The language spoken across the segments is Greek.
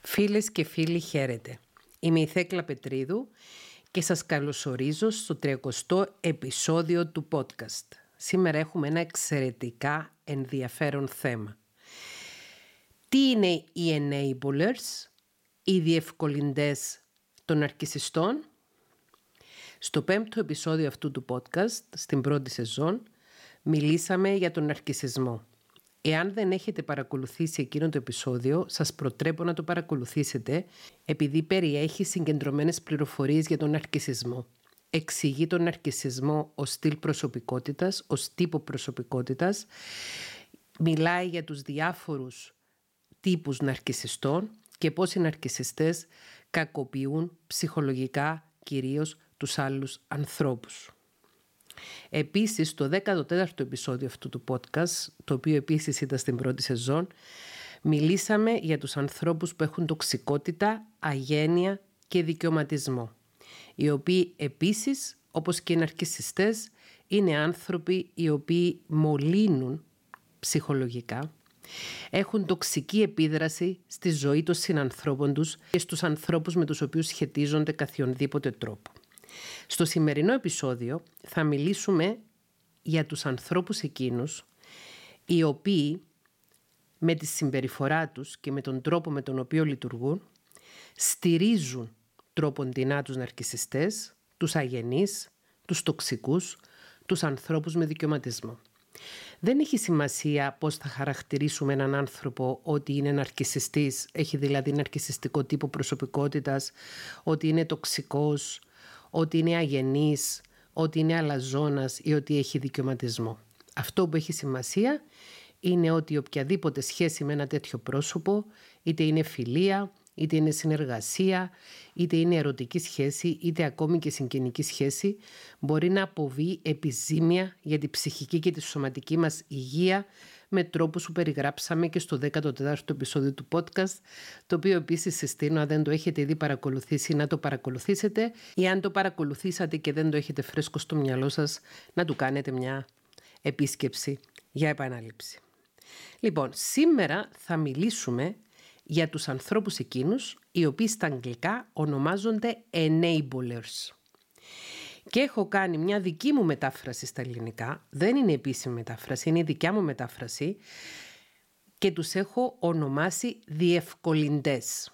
Φίλες και φίλοι χαίρετε. Είμαι η Θέκλα Πετρίδου και σας καλωσορίζω στο 30ο επεισόδιο του podcast. Σήμερα έχουμε ένα εξαιρετικά ενδιαφέρον θέμα. Τι είναι οι enablers, οι διευκολυντές των αρκισιστών; Στο πέμπτο επεισόδιο αυτού του podcast, στην πρώτη σεζόν, μιλήσαμε για τον αρκισισμό. Εάν δεν έχετε παρακολουθήσει εκείνο το επεισόδιο, σας προτρέπω να το παρακολουθήσετε επειδή περιέχει συγκεντρωμένες πληροφορίες για τον αρκισισμό. Εξηγεί τον αρκισισμό ως στυλ προσωπικότητας, ως τύπο προσωπικότητας. Μιλάει για τους διάφορους τύπους ναρκισιστών και πώς οι ναρκισιστές κακοποιούν ψυχολογικά κυρίως τους άλλους ανθρώπους. Επίσης, στο 14ο επεισόδιο αυτού του podcast, το οποίο επίσης ήταν στην πρώτη σεζόν, μιλήσαμε για τους ανθρώπους που έχουν τοξικότητα, αγένεια και δικαιωματισμό, οι οποίοι επίσης, όπως και οι ναρκισιστές, είναι άνθρωποι οι οποίοι μολύνουν ψυχολογικά, έχουν τοξική επίδραση στη ζωή των συνανθρώπων τους και στους ανθρώπους με τους οποίους σχετίζονται καθιονδήποτε τρόπο. Στο σημερινό επεισόδιο θα μιλήσουμε για τους ανθρώπους εκείνους οι οποίοι με τη συμπεριφορά τους και με τον τρόπο με τον οποίο λειτουργούν στηρίζουν τρόποντινά τους ναρκισιστές, τους αγενείς, τους τοξικούς, τους ανθρώπους με δικαιωματισμό. Δεν έχει σημασία πώς θα χαρακτηρίσουμε έναν άνθρωπο ότι είναι ναρκισιστής, έχει δηλαδή ναρκισιστικό τύπο προσωπικότητας, ότι είναι τοξικός, ότι είναι αγενής, ότι είναι αλαζόνας ή ότι έχει δικαιωματισμό. Αυτό που έχει σημασία είναι ότι οποιαδήποτε σχέση με ένα τέτοιο πρόσωπο, είτε είναι φιλία, είτε είναι συνεργασία, είτε είναι ερωτική σχέση, είτε ακόμη και συγγενική σχέση, μπορεί να αποβεί επιζήμια για την ψυχική και τη σωματική μας υγεία με τρόπους που περιγράψαμε και στο 14ο επεισόδιο του podcast, το οποίο επίσης συστήνω αν δεν το έχετε ήδη παρακολουθήσει να το παρακολουθήσετε ή αν το παρακολουθήσατε και δεν το έχετε φρέσκο στο μυαλό σας να του κάνετε μια επίσκεψη για επανάληψη. Λοιπόν, σήμερα θα μιλήσουμε για τους ανθρώπους εκείνους οι οποίοι στα αγγλικά ονομάζονται enablers. Και έχω κάνει μια δική μου μετάφραση στα ελληνικά, δεν είναι επίσημη μετάφραση, είναι η δικιά μου μετάφραση και τους έχω ονομάσει διευκολυντές.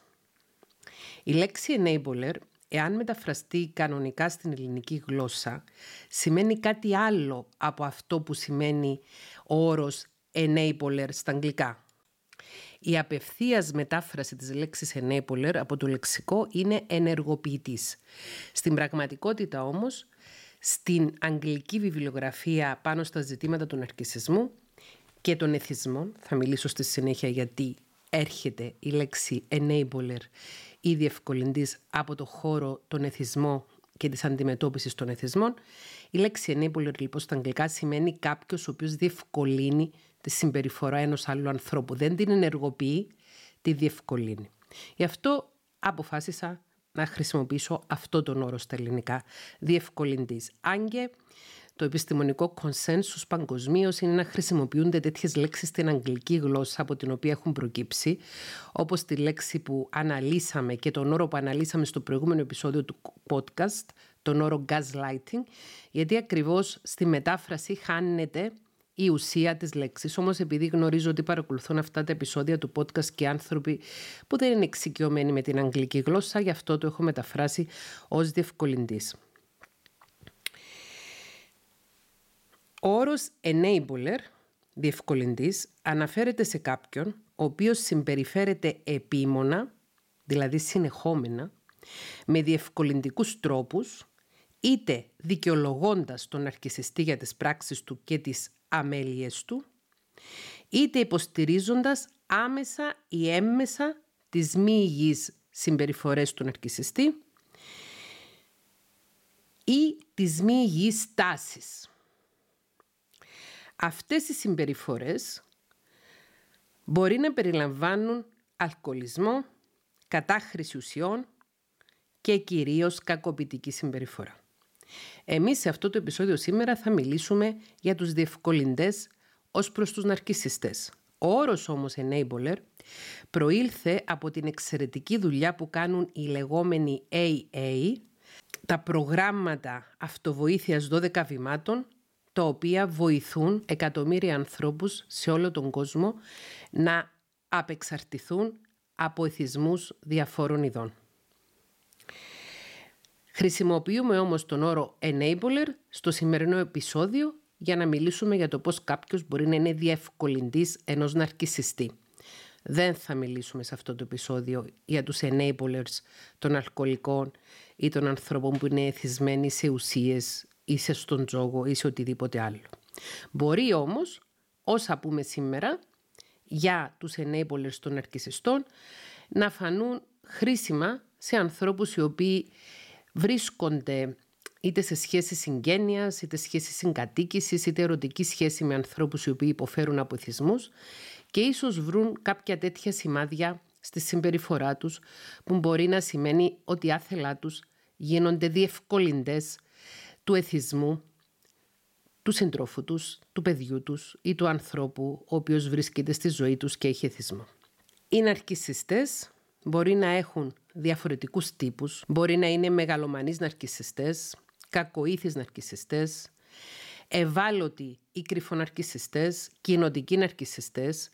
Η λέξη enabler, εάν μεταφραστεί κανονικά στην ελληνική γλώσσα, σημαίνει κάτι άλλο από αυτό που σημαίνει ο όρος enabler στα αγγλικά. Η απευθείας μετάφραση της λέξης enabler από το λεξικό είναι ενεργοποιητής. Στην πραγματικότητα όμως, στην αγγλική βιβλιογραφία πάνω στα ζητήματα του ναρκισισμού και των εθισμών, θα μιλήσω στη συνέχεια γιατί έρχεται η λέξη enabler ή διευκολυντής από το χώρο των εθισμών και της αντιμετώπισης των εθισμών. Η λέξη enabler λοιπόν στα αγγλικά σημαίνει κάποιος ο οποίος διευκολύνει τη συμπεριφορά ενός άλλου ανθρώπου. Δεν την ενεργοποιεί, τη διευκολύνει. Γι' αυτό αποφάσισα να χρησιμοποιήσω αυτό τον όρο στα ελληνικά, διευκολυντής. Αν και το επιστημονικό consensus παγκοσμίως είναι να χρησιμοποιούνται τέτοιες λέξεις στην αγγλική γλώσσα από την οποία έχουν προκύψει, όπως τη λέξη που αναλύσαμε και τον όρο που αναλύσαμε στο προηγούμενο επεισόδιο του podcast, τον όρο gaslighting, γιατί ακριβώς στη μετάφραση χάνεται η ουσία της λέξης. Όμως επειδή γνωρίζω ότι παρακολουθούν αυτά τα επεισόδια του podcast και άνθρωποι που δεν είναι εξοικειωμένοι με την αγγλική γλώσσα, γι' αυτό το έχω μεταφράσει ως διευκολυντής. Ο όρος enabler, διευκολυντής, αναφέρεται σε κάποιον ο οποίος συμπεριφέρεται επίμονα, δηλαδή συνεχόμενα, με διευκολυντικούς τρόπους, είτε δικαιολογώντας τον αρχισιστή για τις πράξεις του και τις αμέλειες του, είτε υποστηρίζοντας άμεσα ή έμμεσα τις μη υγιείς συμπεριφορές του ναρκισιστή ή τις μη υγιείς τάσεις. Αυτές οι συμπεριφορές μπορεί να περιλαμβάνουν αλκοολισμό, κατάχρηση ουσιών και κυρίως κακοποιητική συμπεριφορά. Εμείς σε αυτό το επεισόδιο σήμερα θα μιλήσουμε για τους διευκολυντές ως προς τους ναρκισιστές. Ο όρος όμως enabler προήλθε από την εξαιρετική δουλειά που κάνουν οι λεγόμενοι AA, τα προγράμματα αυτοβοήθειας 12 βημάτων, τα οποία βοηθούν εκατομμύρια ανθρώπους σε όλο τον κόσμο να απεξαρτηθούν από εθισμούς διαφόρων ειδών. Χρησιμοποιούμε όμως τον όρο enabler στο σημερινό επεισόδιο για να μιλήσουμε για το πώς κάποιος μπορεί να είναι διευκολυντής ενός ναρκισιστή. Δεν θα μιλήσουμε σε αυτό το επεισόδιο για τους enablers των αλκοολικών ή των ανθρώπων που είναι εθισμένοι σε ουσίες ή σε στον τζόγο ή σε οτιδήποτε άλλο. Μπορεί όμως, όσα πούμε σήμερα, για τους enablers των ναρκισιστών να φανούν χρήσιμα σε ανθρώπους οι οποίοι βρίσκονται είτε σε σχέση συγγένειας, είτε σχέση συγκατοίκησης, είτε ερωτική σχέση με ανθρώπους οι οποίοι υποφέρουν από εθισμούς και ίσως βρουν κάποια τέτοια σημάδια στη συμπεριφορά τους που μπορεί να σημαίνει ότι άθελά τους γίνονται διευκολυντές του εθισμού του συντρόφου τους, του παιδιού τους ή του ανθρώπου ο οποίος βρίσκεται στη ζωή τους και έχει εθισμό. Οι ναρκισιστές μπορεί να έχουν διαφορετικούς τύπους, μπορεί να είναι μεγαλομανείς ναρκισιστές, κακοήθεις ναρκισιστές, ευάλωτοι ή κρυφοναρκισιστές, κοινοτικοί ναρκισιστές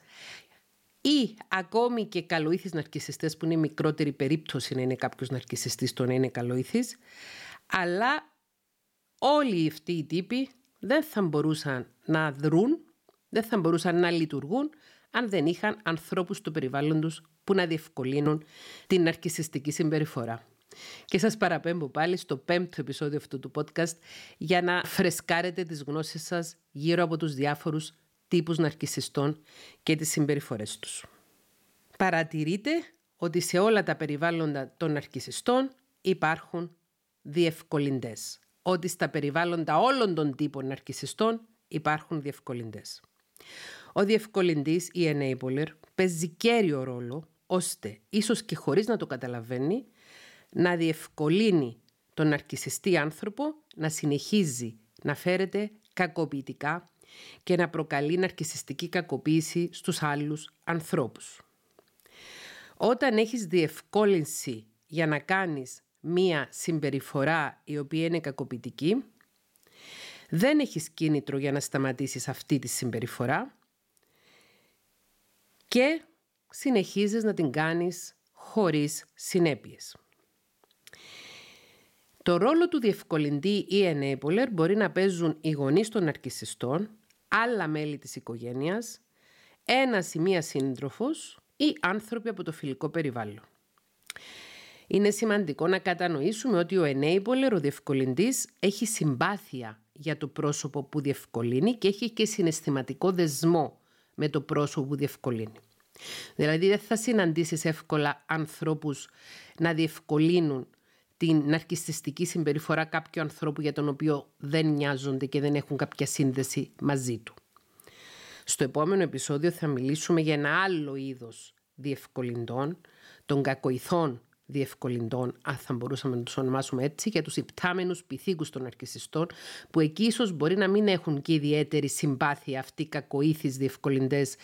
ή ακόμη και καλοήθεις ναρκισιστές που είναι μικρότερη περίπτωση να είναι κάποιος ναρκισιστής το να είναι καλοήθης, αλλά όλοι αυτοί οι τύποι δεν θα μπορούσαν να δρούν, δεν θα μπορούσαν να λειτουργούν αν δεν είχαν ανθρώπους στο περιβάλλον τους που να διευκολύνουν την ναρκισιστική συμπεριφορά. Και σας παραπέμπω πάλι στο πέμπτο επεισόδιο αυτού του podcast για να φρεσκάρετε τις γνώσεις σας γύρω από τους διάφορους τύπους ναρκισιστών και τις συμπεριφορές τους. Παρατηρείτε ότι σε όλα τα περιβάλλοντα των ναρκισιστών υπάρχουν διευκολυντές. Ότι στα περιβάλλοντα όλων των τύπων ναρκισιστών υπάρχουν διευκολυντές. Ο διευκολυντής ή enabler παίζει κέριο ρόλο ώστε ίσως και χωρίς να το καταλαβαίνει να διευκολύνει τον ναρκισιστή άνθρωπο να συνεχίζει να φέρεται κακοποιητικά και να προκαλεί ναρκισιστική κακοποίηση στους άλλους ανθρώπους. Όταν έχεις διευκόλυνση για να κάνεις μία συμπεριφορά η οποία είναι κακοποιητική, δεν έχεις κίνητρο για να σταματήσεις αυτή τη συμπεριφορά και συνεχίζεις να την κάνεις χωρίς συνέπειες. Το ρόλο του διευκολυντή ή enabler μπορεί να παίζουν οι γονείς των ναρκισιστών, άλλα μέλη της οικογένειας, ένας ή μία σύντροφος ή άνθρωποι από το φιλικό περιβάλλον. Είναι σημαντικό να κατανοήσουμε ότι ο enabler, ο διευκολυντής, έχει συμπάθεια για το πρόσωπο που διευκολύνει και έχει και συναισθηματικό δεσμό με το πρόσωπο που διευκολύνει. Δηλαδή δεν θα συναντήσεις εύκολα ανθρώπους να διευκολύνουν την ναρκιστική συμπεριφορά κάποιου ανθρώπου για τον οποίο δεν νοιάζονται και δεν έχουν κάποια σύνδεση μαζί του. Στο επόμενο επεισόδιο θα μιλήσουμε για ένα άλλο είδος διευκολυντών, των κακοηθών διευκολυντών, αν θα μπορούσαμε να τους ονομάσουμε έτσι, για τους υπτάμενους πυθίκους των αρκισιστών, που εκεί ίσως μπορεί να μην έχουν και ιδιαίτερη συμπάθεια αυτοί οι κακοήθεις διευκολυντές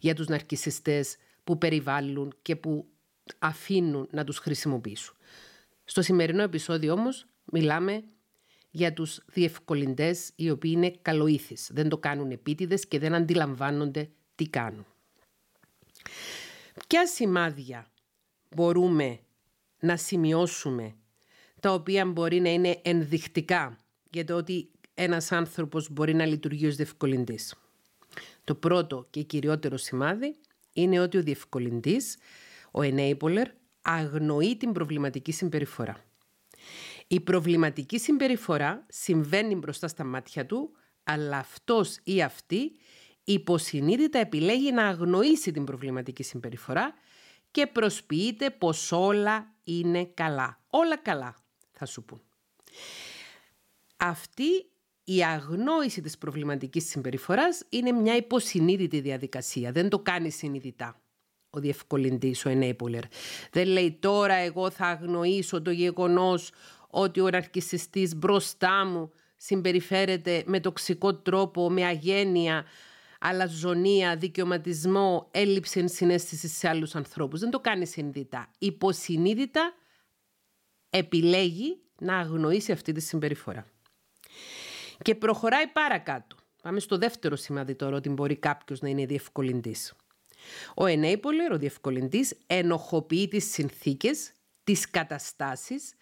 για τους ναρκισιστές που περιβάλλουν και που αφήνουν να τους χρησιμοποιήσουν. Στο σημερινό επεισόδιο όμως μιλάμε για τους διευκολυντές οι οποίοι είναι καλοήθεις. Δεν το κάνουν επίτηδες και δεν αντιλαμβάνονται τι κάνουν. Ποια σημάδια μπορούμε να σημειώσουμε τα οποία μπορεί να είναι ενδεικτικά για το ότι ένας άνθρωπος μπορεί να λειτουργεί ως διευκολυντής. Το πρώτο και κυριότερο σημάδι είναι ότι ο διευκολυντής, ο enabler, αγνοεί την προβληματική συμπεριφορά. Η προβληματική συμπεριφορά συμβαίνει μπροστά στα μάτια του, αλλά αυτός ή αυτή υποσυνείδητα επιλέγει να αγνοήσει την προβληματική συμπεριφορά και προσποιείται πως όλα είναι καλά. Όλα καλά θα σου πούν. Αυτή η αγνόηση της προβληματικής συμπεριφοράς είναι μια υποσυνείδητη διαδικασία. Δεν το κάνει συνειδητά ο διευκολυντής, ο enabler. Δεν λέει τώρα εγώ θα αγνοήσω το γεγονός ότι ο ναρκισιστής μπροστά μου συμπεριφέρεται με τοξικό τρόπο, με αγένεια, αλαζονία, δικαιωματισμό, έλλειψη ενσυναίσθησης σε άλλους ανθρώπους. Δεν το κάνει συνειδητά. Υποσυνείδητα επιλέγει να αγνοήσει αυτή τη συμπεριφορά. Και προχωράει παρακάτω. Πάμε στο δεύτερο σημάδι τώρα ότι μπορεί κάποιος να είναι διευκολυντής. Ο enabler, ο διευκολυντής, ενοχοποιεί τις συνθήκες, τις καταστάσεις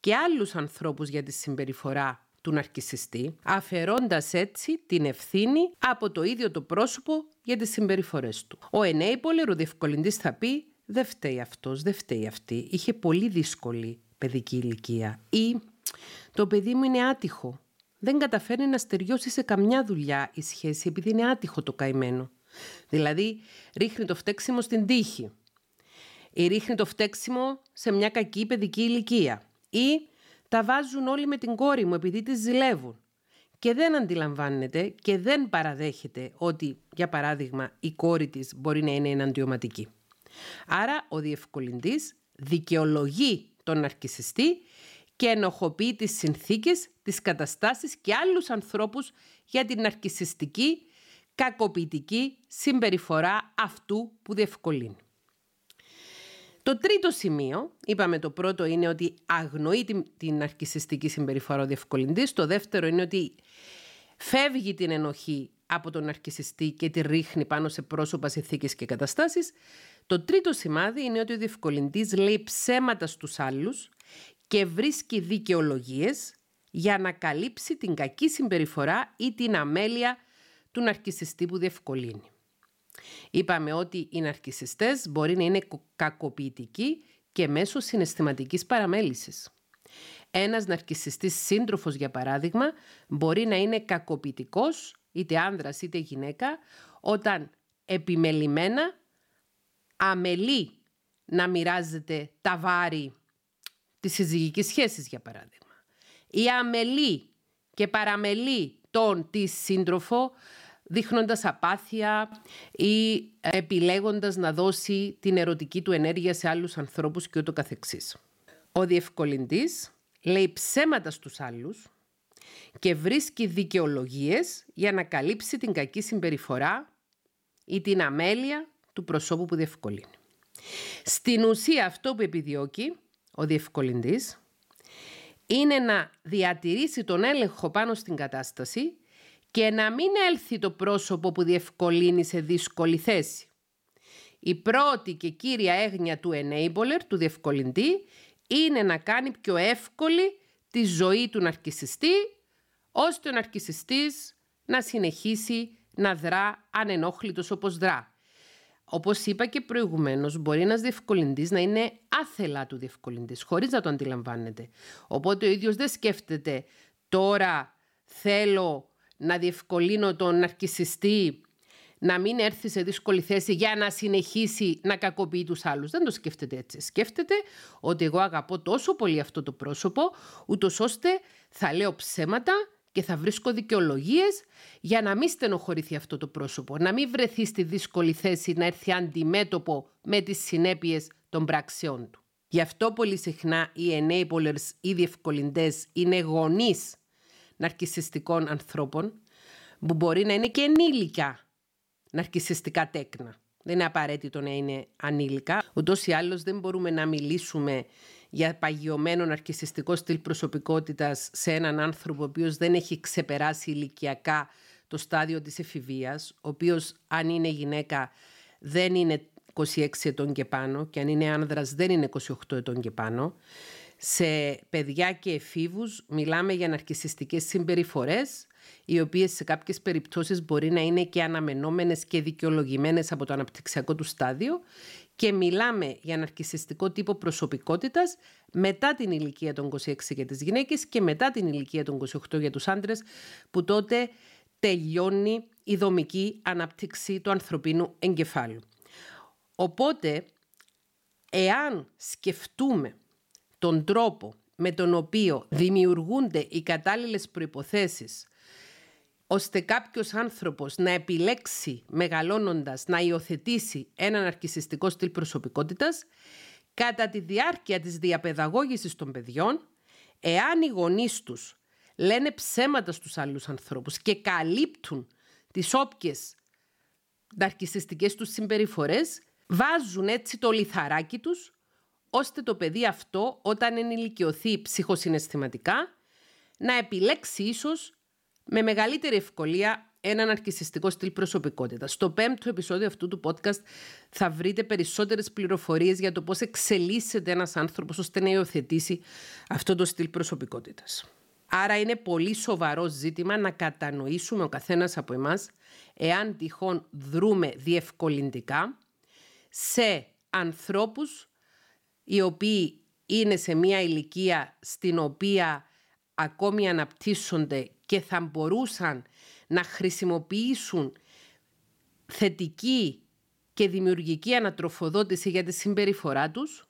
και άλλους ανθρώπους για τη συμπεριφορά του ναρκισιστή, αφαιρώντας έτσι την ευθύνη από το ίδιο το πρόσωπο για τις συμπεριφορές του. Ο enabler, ο διευκολυντής θα πει «Δεν φταίει αυτός, δεν φταίει αυτή, είχε πολύ δύσκολη παιδική ηλικία» ή «Το παιδί μου είναι άτυχο, δεν καταφέρει να στεριώσει σε καμιά δουλειά η σχέση επειδή είναι άτυχο το καημένο». Δηλαδή ρίχνει το φταίξιμο στην τύχη. Ή ρίχνει το φταίξιμο σε μια κακή παιδική ηλικία. Ή τα βάζουν όλοι με την κόρη μου επειδή τις ζηλεύουν και δεν αντιλαμβάνεται και δεν παραδέχεται ότι, για παράδειγμα, η κόρη της μπορεί να είναι εναντιωματική. Άρα ο διευκολυντής δικαιολογεί τον ναρκισιστή και ενοχοποιεί τις συνθήκες, τις καταστάσεις και άλλους ανθρώπους για την ναρκισιστική, κακοποιητική συμπεριφορά αυτού που διευκολύνει. Το τρίτο σημείο, είπαμε το πρώτο είναι ότι αγνοεί την, την αρχισιστική συμπεριφορά ο διευκολυντής. Το δεύτερο είναι ότι φεύγει την ενοχή από τον αρχισιστή και τη ρίχνει πάνω σε πρόσωπα, συνθήκε και καταστάσεις. Το τρίτο σημάδι είναι ότι ο διευκολυντής λέει ψέματα στους άλλους και βρίσκει δικαιολογίες για να καλύψει την κακή συμπεριφορά ή την αμέλεια του ναρκισιστή που διευκολύνει. Είπαμε ότι οι ναρκισιστές μπορεί να είναι κακοποιητικοί και μέσω συναισθηματικής παραμέλησης. Ένας ναρκισιστής σύντροφος, για παράδειγμα, μπορεί να είναι κακοποιητικός, είτε άνδρας είτε γυναίκα, όταν επιμελημένα αμελεί να μοιράζεται τα βάρη της συζυγικής σχέσης, για παράδειγμα. Ή αμελεί και παραμελεί τον τη σύντροφο δείχνοντας απάθεια ή επιλέγοντας να δώσει την ερωτική του ενέργεια σε άλλους ανθρώπους και ούτω καθεξής. Ο διευκολυντής λέει ψέματα στους άλλους και βρίσκει δικαιολογίες για να καλύψει την κακή συμπεριφορά ή την αμέλεια του προσώπου που διευκολύνει. Στην ουσία αυτό που επιδιώκει ο διευκολυντής είναι να διατηρήσει τον έλεγχο πάνω στην κατάσταση και να μην έλθει το πρόσωπο που διευκολύνει σε δύσκολη θέση. Η πρώτη και κύρια έγνοια του enabler, του διευκολυντή, είναι να κάνει πιο εύκολη τη ζωή του ναρκισιστή, ώστε ο ναρκισιστής να συνεχίσει να δρά ανενόχλητος όπως δρά. Όπως είπα και προηγουμένως, μπορεί ένας διευκολυντής να είναι άθελα του διευκολυντής, χωρίς να το αντιλαμβάνεται. Οπότε ο ίδιος δεν σκέφτεται τώρα θέλω να διευκολύνω τον ναρκισιστή να μην έρθει σε δύσκολη θέση για να συνεχίσει να κακοποιεί τους άλλους. Δεν το σκέφτεται έτσι. Σκέφτεται ότι εγώ αγαπώ τόσο πολύ αυτό το πρόσωπο, ούτως ώστε θα λέω ψέματα και θα βρίσκω δικαιολογίες για να μην στενοχωρηθεί αυτό το πρόσωπο, να μην βρεθεί στη δύσκολη θέση να έρθει αντιμέτωπο με τις συνέπειες των πράξεών του. Γι' αυτό πολύ συχνά οι enablers ή διευκολυντές είναι γονείς ναρκισιστικών ανθρώπων που μπορεί να είναι και ενήλικα ναρκισιστικά τέκνα. Δεν είναι απαραίτητο να είναι ανήλικα. Ούτως ή άλλως δεν μπορούμε να μιλήσουμε για παγιωμένο ναρκισιστικό στυλ προσωπικότητας σε έναν άνθρωπο ο οποίος δεν έχει ξεπεράσει ηλικιακά το στάδιο της εφηβείας, ο οποίος αν είναι γυναίκα δεν είναι 26 ετών και πάνω και αν είναι άνδρας δεν είναι 28 ετών και πάνω. Σε παιδιά και εφήβους μιλάμε για ναρκισιστικές συμπεριφορές οι οποίες σε κάποιες περιπτώσεις μπορεί να είναι και αναμενόμενες και δικαιολογημένες από το αναπτυξιακό του στάδιο και μιλάμε για ναρκισιστικό τύπο προσωπικότητας μετά την ηλικία των 26 για τις γυναίκες και μετά την ηλικία των 28 για τους άντρες που τότε τελειώνει η δομική ανάπτυξη του ανθρωπίνου εγκεφάλου. Οπότε, εάν σκεφτούμε τον τρόπο με τον οποίο δημιουργούνται οι κατάλληλες προϋποθέσεις ώστε κάποιος άνθρωπος να επιλέξει μεγαλώνοντας να υιοθετήσει έναν αρκισιστικό στυλ προσωπικότητας, κατά τη διάρκεια της διαπαιδαγώγησης των παιδιών, εάν οι γονείς τους λένε ψέματα στους άλλους ανθρώπους και καλύπτουν τις όποιες ναρκιστικές τους συμπεριφορές, βάζουν έτσι το λιθαράκι τους, ώστε το παιδί αυτό όταν ενηλικιωθεί ψυχοσυναισθηματικά να επιλέξει ίσως με μεγαλύτερη ευκολία έναν αρκισιστικό στυλ προσωπικότητας. Στο πέμπτο επεισόδιο αυτού του podcast θα βρείτε περισσότερες πληροφορίες για το πώς εξελίσσεται ένας άνθρωπος ώστε να υιοθετήσει αυτό το στυλ προσωπικότητας. Άρα είναι πολύ σοβαρό ζήτημα να κατανοήσουμε ο καθένας από εμάς εάν τυχόν δρούμε διευκολυντικά σε ανθρώπους οι οποίοι είναι σε μια ηλικία στην οποία ακόμη αναπτύσσονται και θα μπορούσαν να χρησιμοποιήσουν θετική και δημιουργική ανατροφοδότηση για τη συμπεριφορά τους,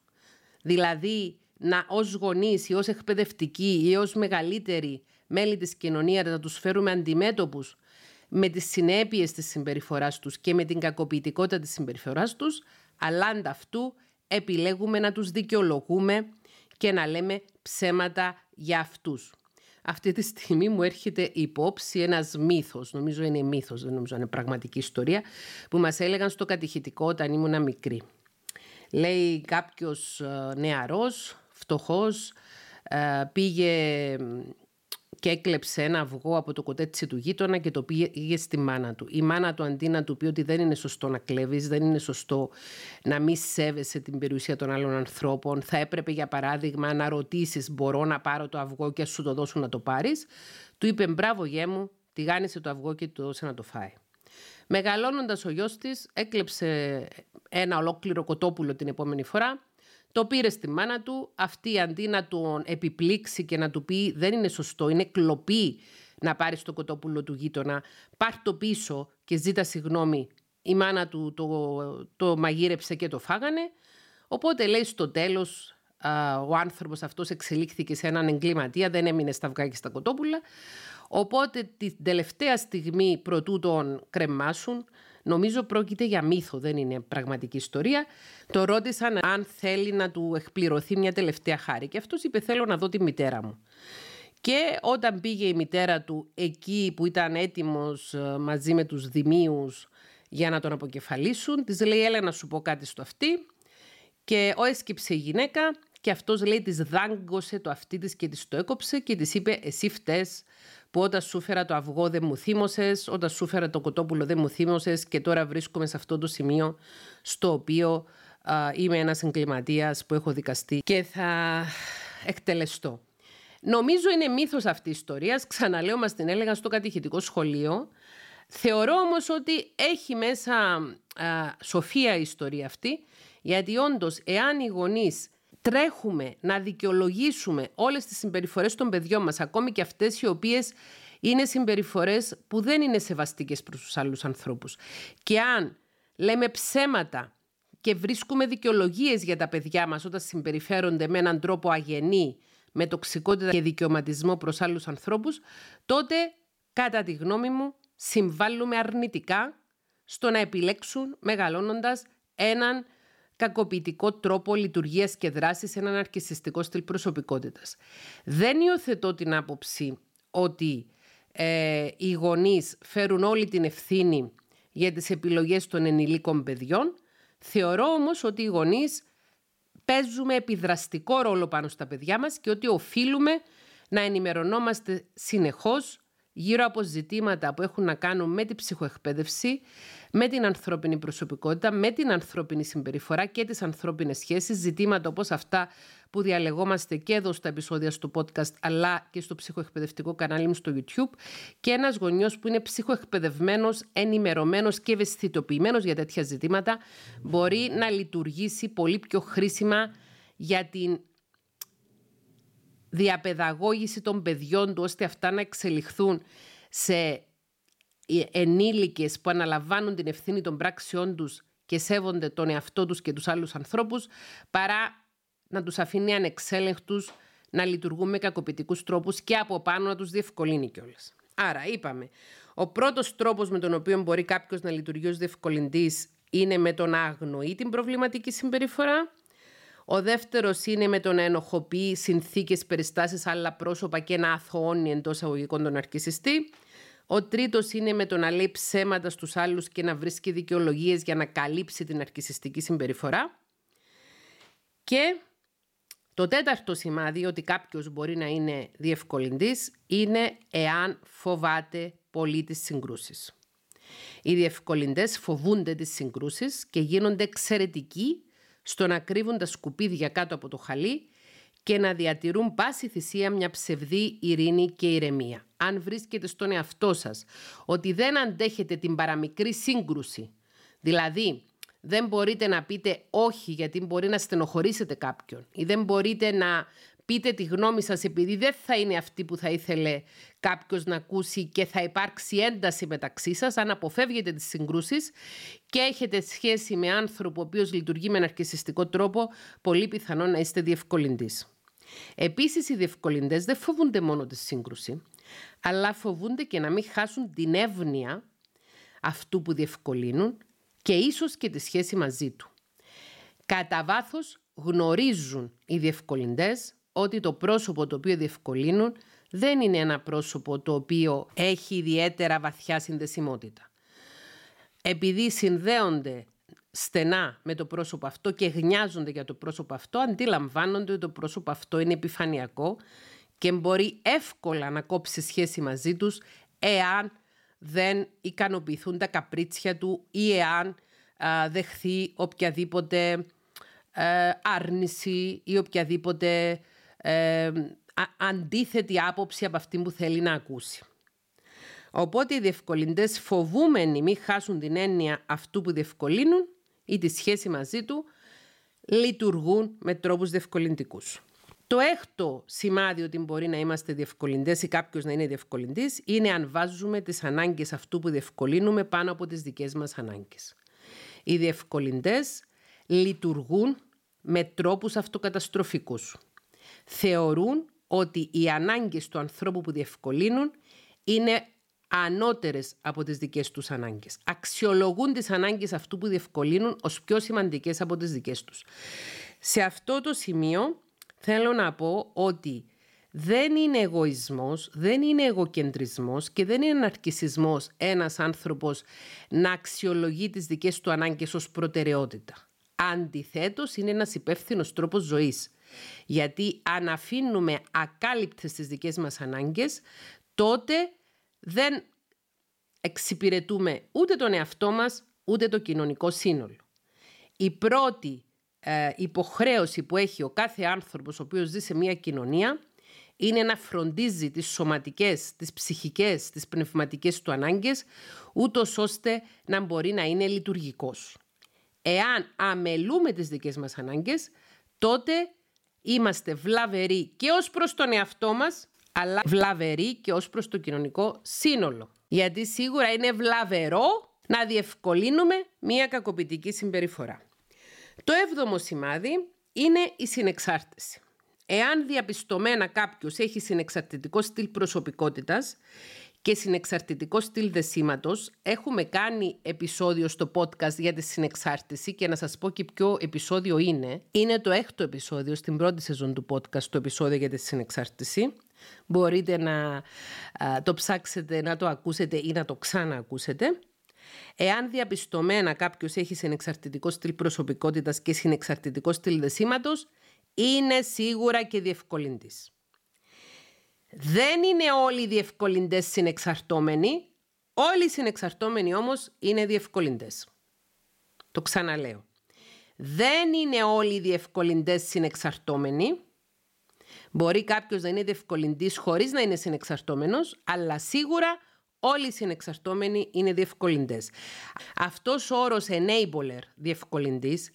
δηλαδή να ως γονείς ή ως εκπαιδευτικοί ή ως μεγαλύτεροι μέλη της κοινωνίας να τους φέρουμε αντιμέτωπους με τις συνέπειες της συμπεριφοράς τους και με την κακοποιητικότητα της συμπεριφοράς τους, αλλά ανταυτού επιλέγουμε να τους δικαιολογούμε και να λέμε ψέματα για αυτούς. Αυτή τη στιγμή μου έρχεται υπόψη ένας μύθος, νομίζω είναι μύθος, δεν νομίζω είναι πραγματική ιστορία, που μας έλεγαν στο κατηχητικό όταν ήμουν μικρή. Λέει κάποιος ε, νεαρός, φτωχός, ε, πήγε και έκλεψε ένα αυγό από το κοτέτσι του γείτονα και το πήγε στη μάνα του. Η μάνα του αντί να του πει ότι δεν είναι σωστό να κλέβεις, δεν είναι σωστό να μη σέβεσαι την περιουσία των άλλων ανθρώπων, θα έπρεπε για παράδειγμα να ρωτήσεις μπορώ να πάρω το αυγό και σου το δώσουν να το πάρεις, του είπε μπράβο γέ μου, τηγάνισε το αυγό και του δώσε να το φάει. Μεγαλώνοντας ο γιος της, έκλεψε ένα ολόκληρο κοτόπουλο την επόμενη φορά το πήρε στη μάνα του, αυτή αντί να τον επιπλήξει και να του πει δεν είναι σωστό, είναι κλοπή να πάρεις το κοτόπουλο του γείτονα, πάρ το πίσω και ζήτα συγγνώμη. Η μάνα του το, το μαγείρεψε και το φάγανε. Οπότε λέει στο τέλος ο άνθρωπος αυτός εξελίχθηκε σε έναν εγκληματία, δεν έμεινε στα αυγά και στα κοτόπουλα. Οπότε την τελευταία στιγμή προτού τον κρεμάσουν, Νομίζω πρόκειται για μύθο, δεν είναι πραγματική ιστορία. Το ρώτησαν αν θέλει να του εκπληρωθεί μια τελευταία χάρη και αυτός είπε θέλω να δω τη μητέρα μου. Και όταν πήγε η μητέρα του εκεί που ήταν έτοιμος ε, μαζί με τους δημίους για να τον αποκεφαλίσουν, της λέει έλα να σου πω κάτι στο αυτή και ο έσκυψε η γυναίκα και αυτός λέει της δάγκωσε το αυτί της και της το έκοψε και της είπε εσύ φταίς που όταν σου φέρα το αυγό δεν μου θύμωσες, όταν σου φέρα το κοτόπουλο δεν μου θύμωσες και τώρα βρίσκομαι σε αυτό το σημείο στο οποίο είμαι ένας εγκληματίας που έχω δικαστεί και θα εκτελεστώ. Νομίζω είναι μύθος αυτή η ιστορία. Ξαναλέω, μας την έλεγαν στο κατηχητικό σχολείο. Θεωρώ όμως ότι έχει μέσα σοφία η ιστορία αυτή, γιατί όντως εάν οι γονείς τρέχουμε να δικαιολογήσουμε όλες τις συμπεριφορές των παιδιών μας, ακόμη και αυτές οι οποίες είναι συμπεριφορές που δεν είναι σεβαστικές προς τους άλλους ανθρώπους. Και αν λέμε ψέματα και βρίσκουμε δικαιολογίες για τα παιδιά μας όταν συμπεριφέρονται με έναν τρόπο αγενή, με τοξικότητα και δικαιωματισμό προς άλλους ανθρώπους, τότε, κατά τη γνώμη μου, συμβάλλουμε αρνητικά στο να επιλέξουν μεγαλώνοντας έναν κακοποιητικό τρόπο λειτουργίας και δράσης σε έναν αρκισιστικό στυλ προσωπικότητας. Δεν υιοθετώ την άποψη ότι ε, οι γονείς φέρουν όλη την ευθύνη για τις επιλογές των ενηλίκων παιδιών. Θεωρώ όμως ότι οι γονείς παίζουμε επιδραστικό ρόλο πάνω στα παιδιά μας και ότι οφείλουμε να ενημερωνόμαστε συνεχώς γύρω από ζητήματα που έχουν να κάνουν με την ψυχοεκπαίδευση, με την ανθρώπινη προσωπικότητα, με την ανθρώπινη συμπεριφορά και τις ανθρώπινες σχέσεις, ζητήματα όπως αυτά που διαλεγόμαστε και εδώ στα επεισόδια στο podcast αλλά και στο ψυχοεκπαιδευτικό κανάλι μου στο YouTube. Και ένας γονιός που είναι ψυχοεκπαιδευμένος, ενημερωμένος και ευαισθητοποιημένος για τέτοια ζητήματα μπορεί να λειτουργήσει πολύ πιο χρήσιμα για την διαπαιδαγώγηση των παιδιών του ώστε αυτά να εξελιχθούν σε ενήλικες που αναλαμβάνουν την ευθύνη των πράξεών τους και σέβονται τον εαυτό τους και τους άλλους ανθρώπους παρά να τους αφήνει ανεξέλεγκτους να λειτουργούν με κακοποιητικούς τρόπους και από πάνω να τους διευκολύνει κιόλας. Άρα είπαμε, ο πρώτος τρόπος με τον οποίο μπορεί κάποιος να λειτουργεί ως διευκολυντής είναι με το να αγνοεί την προβληματική συμπεριφορά ο δεύτερος είναι με το να ενοχοποιεί συνθήκες, περιστάσεις, άλλα πρόσωπα και να αθωώνει εντός αγωγικών τον αρκισιστή. Ο τρίτος είναι με το να λέει ψέματα στους άλλους και να βρίσκει δικαιολογίες για να καλύψει την αρκισιστική συμπεριφορά. Και το τέταρτο σημάδι ότι κάποιος μπορεί να είναι διευκολυντής είναι εάν φοβάται πολύ τις συγκρούσεις. Οι διευκολυντές φοβούνται τις συγκρούσεις και γίνονται εξαιρετικοί στο να κρύβουν τα σκουπίδια κάτω από το χαλί και να διατηρούν πάση θυσία μια ψευδή ειρήνη και ηρεμία. Αν βρίσκετε στον εαυτό σας ότι δεν αντέχετε την παραμικρή σύγκρουση, δηλαδή δεν μπορείτε να πείτε όχι γιατί μπορεί να στενοχωρήσετε κάποιον ή δεν μπορείτε να πείτε τη γνώμη σας επειδή δεν θα είναι αυτή που θα ήθελε κάποιος να ακούσει και θα υπάρξει ένταση μεταξύ σας αν αποφεύγετε τις συγκρούσεις και έχετε σχέση με άνθρωπο ο οποίος λειτουργεί με αναρκησιστικό τρόπο πολύ πιθανό να είστε διευκολυντής. Επίσης οι διευκολυντές δεν φοβούνται μόνο τη σύγκρουση αλλά φοβούνται και να μην χάσουν την εύνοια αυτού που διευκολύνουν και ίσως και τη σχέση μαζί του. Κατά βάθος γνωρίζουν οι διευκολυντές ότι το πρόσωπο το οποίο διευκολύνουν δεν είναι ένα πρόσωπο το οποίο έχει ιδιαίτερα βαθιά συνδεσιμότητα. Επειδή συνδέονται στενά με το πρόσωπο αυτό και γνιάζονται για το πρόσωπο αυτό, αντιλαμβάνονται ότι το πρόσωπο αυτό είναι επιφανειακό και μπορεί εύκολα να κόψει σχέση μαζί τους εάν δεν ικανοποιηθούν τα καπρίτσια του ή εάν δεχθεί οποιαδήποτε ε, άρνηση ή οποιαδήποτε ε, αντίθετη άποψη από αυτή που θέλει να ακούσει. Οπότε οι διευκολυντές φοβούμενοι μη χάσουν την έννοια αυτού που διευκολύνουν ή τη σχέση μαζί του, λειτουργούν με τρόπους διευκολυντικούς. Το έκτο σημάδι ότι μπορεί να είμαστε διευκολυντές ή κάποιος να είναι διευκολυντής είναι αν βάζουμε τις ανάγκες αυτού που διευκολύνουμε πάνω από τις δικές μας ανάγκες. Οι διευκολυντές λειτουργούν με τρόπους αυτοκαταστροφικούς. Θεωρούν ότι οι ανάγκες του ανθρώπου που διευκολύνουν είναι ανώτερες από τις δικές τους ανάγκες. Αξιολογούν τις ανάγκες αυτού που διευκολύνουν ως πιο σημαντικές από τις δικές τους. Σε αυτό το σημείο θέλω να πω ότι δεν είναι εγωισμός, δεν είναι εγωκεντρισμός και δεν είναι ναρκισισμός ένας άνθρωπος να αξιολογεί τις δικές του ανάγκες ως προτεραιότητα. Αντιθέτως είναι ένας υπεύθυνος τρόπος ζωής. Γιατί αν αφήνουμε ακάλυπτες τις δικές μας ανάγκες, τότε δεν εξυπηρετούμε ούτε τον εαυτό μας, ούτε το κοινωνικό σύνολο. Η πρώτη ε, υποχρέωση που έχει ο κάθε άνθρωπος ο οποίος ζει σε μια κοινωνία είναι να φροντίζει τις σωματικές, τις ψυχικές, τις πνευματικές του ανάγκες, ούτως ώστε να μπορεί να είναι λειτουργικός. Εάν αμελούμε τις δικές μας ανάγκες, τότε είμαστε βλαβεροί και ως προς τον εαυτό μας, αλλά βλαβεροί και ως προς το κοινωνικό σύνολο. Γιατί σίγουρα είναι βλαβερό να διευκολύνουμε μία κακοποιητική συμπεριφορά. Το έβδομο σημάδι είναι η συνεξάρτηση. Εάν διαπιστωμένα κάποιος έχει συνεξαρτητικό στυλ προσωπικότητας και συνεξαρτητικό στυλ δεσίματος, έχουμε κάνει επεισόδιο στο podcast για τη συνεξάρτηση και να σας πω και ποιο επεισόδιο είναι. Είναι το έκτο επεισόδιο στην πρώτη σεζόν του podcast, το επεισόδιο για τη συνεξάρτηση. Μπορείτε να το ψάξετε, να το ακούσετε ή να το ξαναακούσετε. Εάν διαπιστωμένα κάποιος έχει συνεξαρτητικό στυλ προσωπικότητας και συνεξαρτητικό στυλ δεσίματος, είναι σίγουρα και διευκολυντής. Δεν είναι όλοι οι διευκολυντές συνεξαρτώμενοι, όλοι οι συνεξαρτώμενοι όμως είναι διευκολυντές. Το ξαναλέω. Δεν είναι όλοι οι διευκολυντές συνεξαρτώμενοι. Μπορεί κάποιος να είναι διευκολυντής χωρίς να είναι συνεξαρτώμενος, αλλά σίγουρα Όλοι οι συνεξαρτώμενοι είναι διευκολυντές. Αυτός ο όρος enabler, διευκολυντής,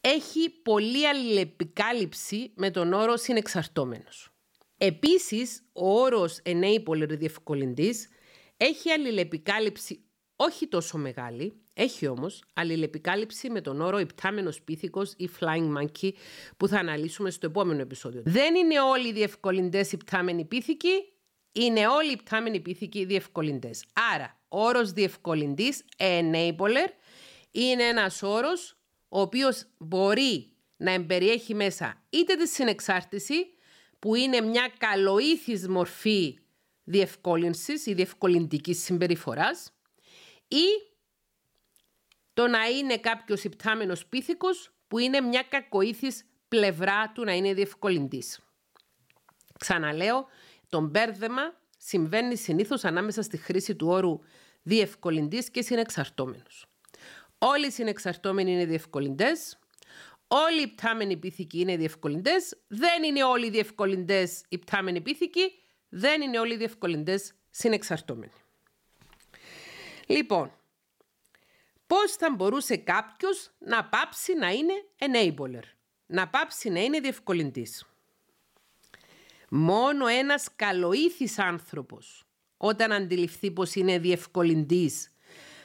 έχει πολύ αλληλεπικάλυψη με τον όρο συνεξαρτώμενος. Επίσης, ο όρος enabler, διευκολυντής, έχει αλληλεπικάλυψη όχι τόσο μεγάλη, έχει όμως αλληλεπικάλυψη με τον όρο υπτάμενος πίθηκος ή flying monkey που θα αναλύσουμε στο επόμενο επεισόδιο. Δεν είναι όλοι οι διευκολυντές υπτάμενοι πίθηκοι, είναι όλοι οι πτάμενοι πίθηκοι διευκολυντές. Άρα, ο όρος διευκολυντής, enabler, είναι ένας όρος ο οποίος μπορεί να εμπεριέχει μέσα είτε τη συνεξάρτηση, που είναι μια καλοήθης μορφή διευκόλυνσης ή διευκολυντικής συμπεριφοράς ή το να είναι κάποιος υπτάμενος πίθηκος που είναι μια κακοήθης πλευρά του να είναι διευκολυντής. Ξαναλέω, το μπέρδεμα συμβαίνει συνήθως ανάμεσα στη χρήση του όρου διευκολυντής και συνεξαρτώμενος. Όλοι οι συνεξαρτώμενοι είναι διευκολυντές, όλοι οι πτάμενοι πίθηκοι είναι διευκολυντές, δεν είναι όλοι οι διευκολυντές οι πτάμενοι πίθηκοι, δεν είναι όλοι οι διευκολυντές συνεξαρτώμενοι. Λοιπόν, πώς θα μπορούσε κάποιος να πάψει να είναι enabler, να πάψει να είναι διευκολυντής; Μόνο ένας καλοήθης άνθρωπος, όταν αντιληφθεί πως είναι διευκολυντής,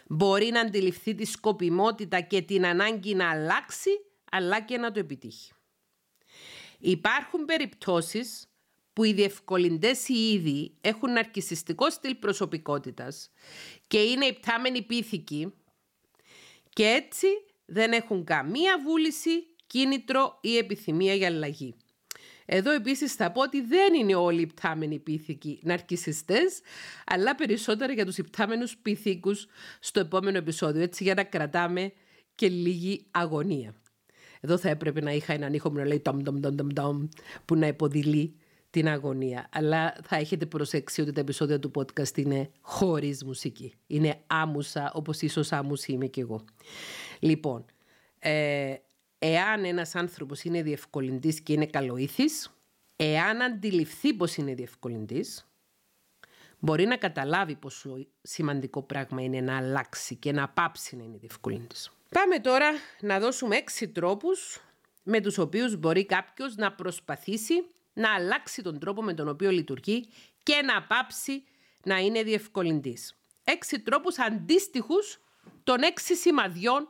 μπορεί να αντιληφθεί τη σκοπιμότητα και την ανάγκη να αλλάξει, αλλά και να το επιτύχει. Υπάρχουν περιπτώσεις που οι διευκολυντές οι ίδιοι έχουν ναρκισιστικό στυλ προσωπικότητας και είναι υπτάμενοι πίθηκοι και έτσι δεν έχουν καμία βούληση, κίνητρο ή επιθυμία για αλλαγή. Εδώ επίσης θα πω ότι δεν είναι όλοι οι υπτάμενοι πίθηκοι ναρκισιστές, αλλά περισσότερα για τους υπτάμενους πίθηκους στο επόμενο επεισόδιο, έτσι για να κρατάμε και λίγη αγωνία. Εδώ θα έπρεπε να είχα έναν ήχο που να λέει τομ, τομ, τομ, τομ, που να υποδηλεί την αγωνία. Αλλά θα έχετε προσέξει ότι τα επεισόδια του podcast είναι χωρίς μουσική. Είναι άμουσα, όπως ίσως άμουση είμαι κι εγώ. Λοιπόν, ε, εάν ένας άνθρωπος είναι διευκολυντής και είναι καλοήθης, εάν αντιληφθεί πως είναι διευκολυντής, μπορεί να καταλάβει πόσο σημαντικό πράγμα είναι να αλλάξει και να πάψει να είναι διευκολυντής. Πάμε τώρα να δώσουμε έξι τρόπους με τους οποίους μπορεί κάποιος να προσπαθήσει να αλλάξει τον τρόπο με τον οποίο λειτουργεί και να πάψει να είναι διευκολυντής. Έξι τρόπους αντίστοιχους των έξι σημαδιών